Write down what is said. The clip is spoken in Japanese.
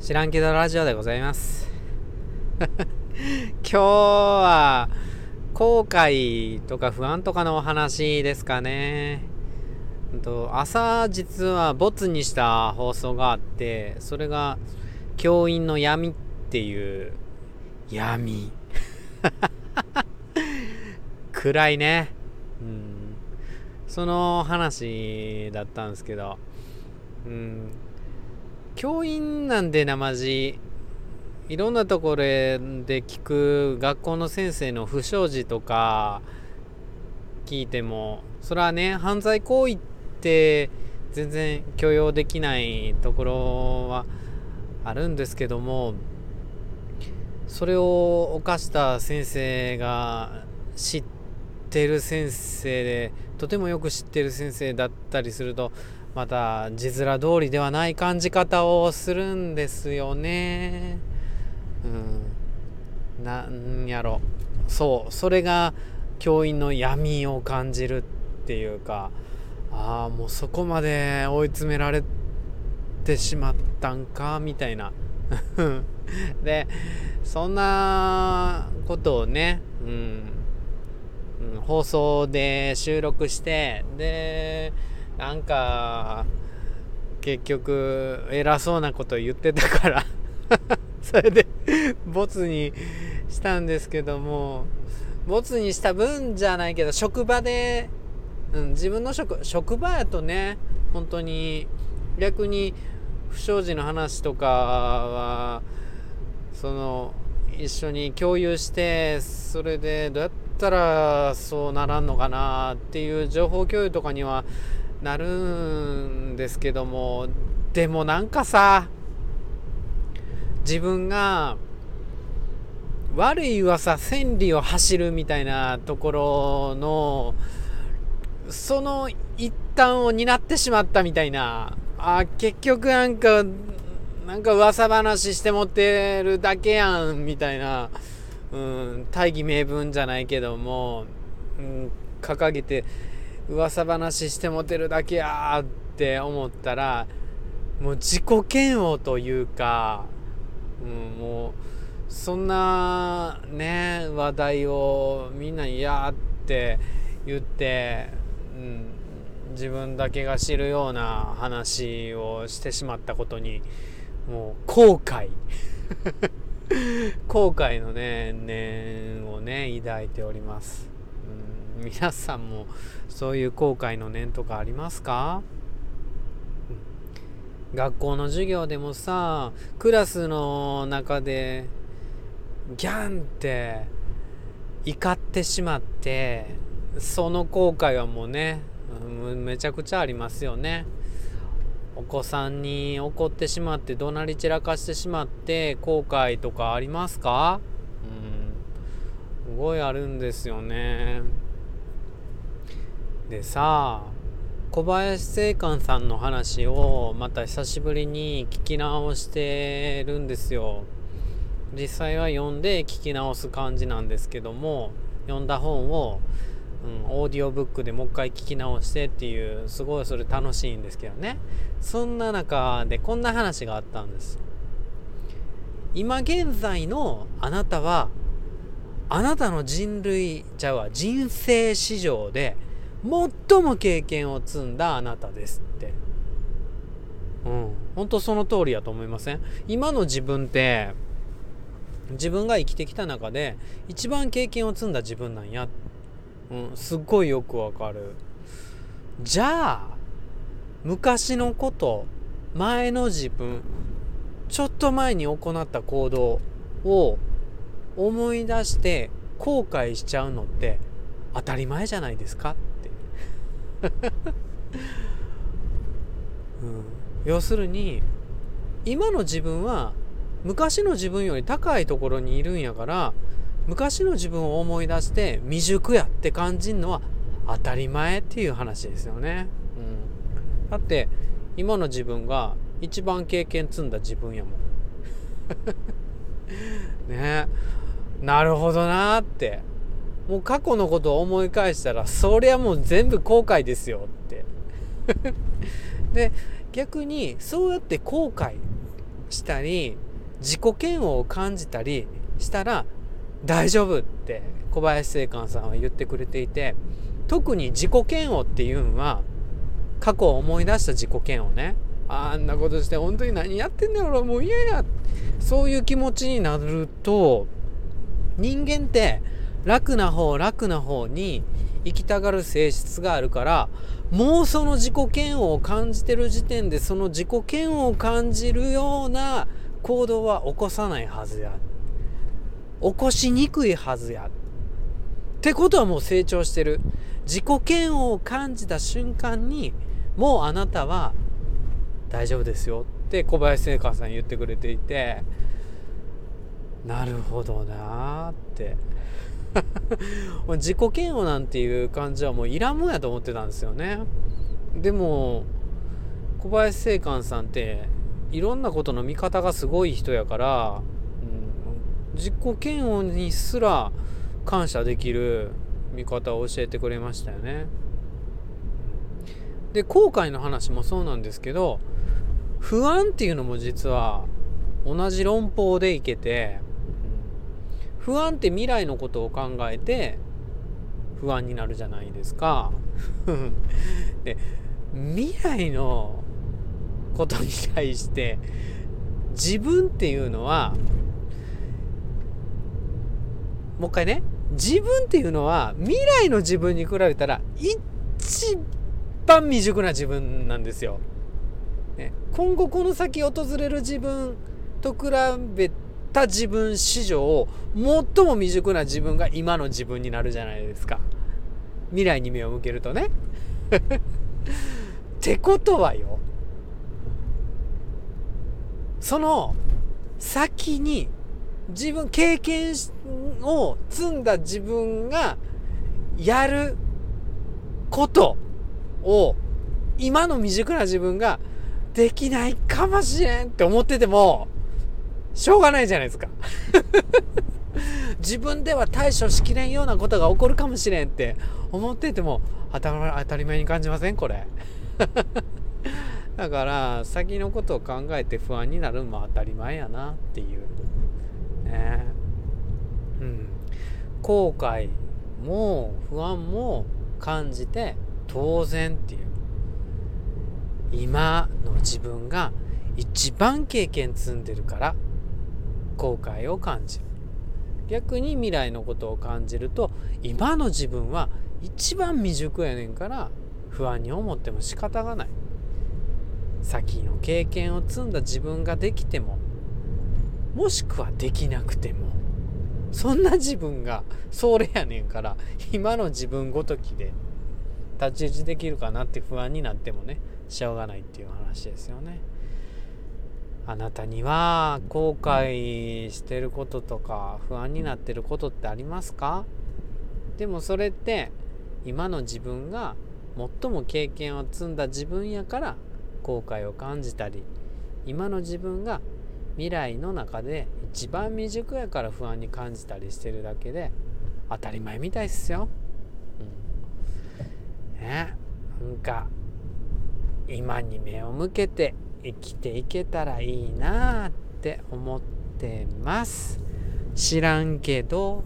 知らんけどラジオでございます。今日は後悔とか不安とかのお話ですかね。朝実はボツにした放送があってそれが教員の闇っていう闇。暗いね。うん。その話だったんですけど。うん。教員なんでなまじいろんなところで聞く学校の先生の不祥事とか聞いても。それはね犯罪行為って全然許容できないところはあるんですけどもそれを犯した先生が知ってる先生でとてもよく知ってる先生だったりするとまた字面通りではない感じ方をするんですよね。うん。なんやろ。そう。それが教員の闇を感じるっていうか、ああ、もうそこまで追い詰められてしまったんか、みたいな。で、そんなことをね、うん、うん、放送で収録して、で、なんか結局偉そうなこと言ってたから。それでボツにしたんですけどもボツにした分じゃないけど職場で、うん、自分の職職場やとね本当に逆に不祥事の話とかはその一緒に共有してそれでどうやったらそうならんのかなっていう情報共有とかにはなるんですけどもでもなんかさ自分が悪い噂千里を走るみたいなところのその一端を担ってしまったみたいなあ結局なんかなんか噂話して持ってるだけやんみたいな、うん、大義名分じゃないけども、うん、掲げて噂話してモテるだけやって思ったらもう自己嫌悪というか、うん、もうそんなね話題をみんな嫌って言って、うん、自分だけが知るような話をしてしまったことにもう後悔 後悔のね念をね抱いております。皆さんもそういう後悔の念とかありますか？学校の授業でもさクラスの中でギャンって怒ってしまってその後悔はもうねめちゃくちゃありますよね。お子さんに怒ってしまって怒鳴り散らかしてしまって後悔とかありますか？うん。すごいあるんですよねでさ小林正観さんの話をまた久しぶりに聞き直してるんですよ。実際は読んで聞き直す感じなんですけども読んだ本を、うん、オーディオブックでもう一回聞き直してっていうすごいそれ楽しいんですけどね。そんな中でこんな話があったんです。今現在のあなたはあなたの人類じゃあ人生史上で最も経験を積んだあなたですって。うん。本当その通りやと思いません？今の自分って、自分が生きてきた中で一番経験を積んだ自分なんや。うん。すっごいよくわかる。じゃあ、昔のこと、前の自分、ちょっと前に行った行動を思い出して後悔しちゃうのって当たり前じゃないですか？うん、要するに今の自分は昔の自分より高いところにいるんやから昔の自分を思い出して未熟やって感じるのは当たり前っていう話ですよね。うん、だって今の自分が一番経験積んだ自分やもん。ねなるほどなってもう過去のことを思い返したらそりゃもう全部後悔ですよって。で逆にそうやって後悔したり自己嫌悪を感じたりしたら大丈夫って小林正観さんは言ってくれていて特に自己嫌悪っていうのは過去を思い出した自己嫌悪ね。あんなことして本当に何やってんだろうもう嫌や。そういう気持ちになると人間って楽な方楽な方に行きたがる性質があるからもうその自己嫌悪を感じてる時点でその自己嫌悪を感じるような行動は起こさないはずや。起こしにくいはずや。ってことはもう成長してる。自己嫌悪を感じた瞬間にもうあなたは大丈夫ですよ。って小林聖華さん言ってくれていて。なるほどなーって。自己嫌悪なんていう感じはもういらんもんやと思ってたんですよね。でも小林正観さんっていろんなことの見方がすごい人やから、うん、自己嫌悪にすら感謝できる見方を教えてくれましたよね。で後悔の話もそうなんですけど不安っていうのも実は同じ論法でいけて不安って未来のことを考えて不安になるじゃないですか で未来のことに対して自分っていうのはもう一回ね自分っていうのは未来の自分に比べたら一番未熟な自分なんですよ。ね、今後この先訪れる自分と比べた自分史上最も未熟な自分が今の自分になるじゃないですか。未来に目を向けるとね。ってことはよ。その先に自分経験を積んだ自分がやることを今の未熟な自分ができないかもしれんって思っててもしょうがないじゃないですか。自分では対処しきれんようなことが起こるかもしれんって思ってても当たり前に感じません？これ。だから先のことを考えて不安になるのも当たり前やなっていう。ね。うん。後悔も不安も感じて当然っていう。今の自分が一番経験積んでるから後悔を感じる逆に未来のことを感じると今の自分は一番未熟やねんから不安に思っても仕方がない先の経験を積んだ自分ができてももしくはできなくてもそんな自分がそれやねんから今の自分ごときで太刀打ちできるかなって不安になってもねしょうがないっていう話ですよね。あなたには後悔してることとか不安になってることってありますか？でもそれって今の自分が最も経験を積んだ自分やから後悔を感じたり今の自分が未来の中で一番未熟やから不安に感じたりしてるだけで当たり前みたいっすよ。うん、ね。なんか今に目を向けて生きていけたらいいなって思ってます。知らんけど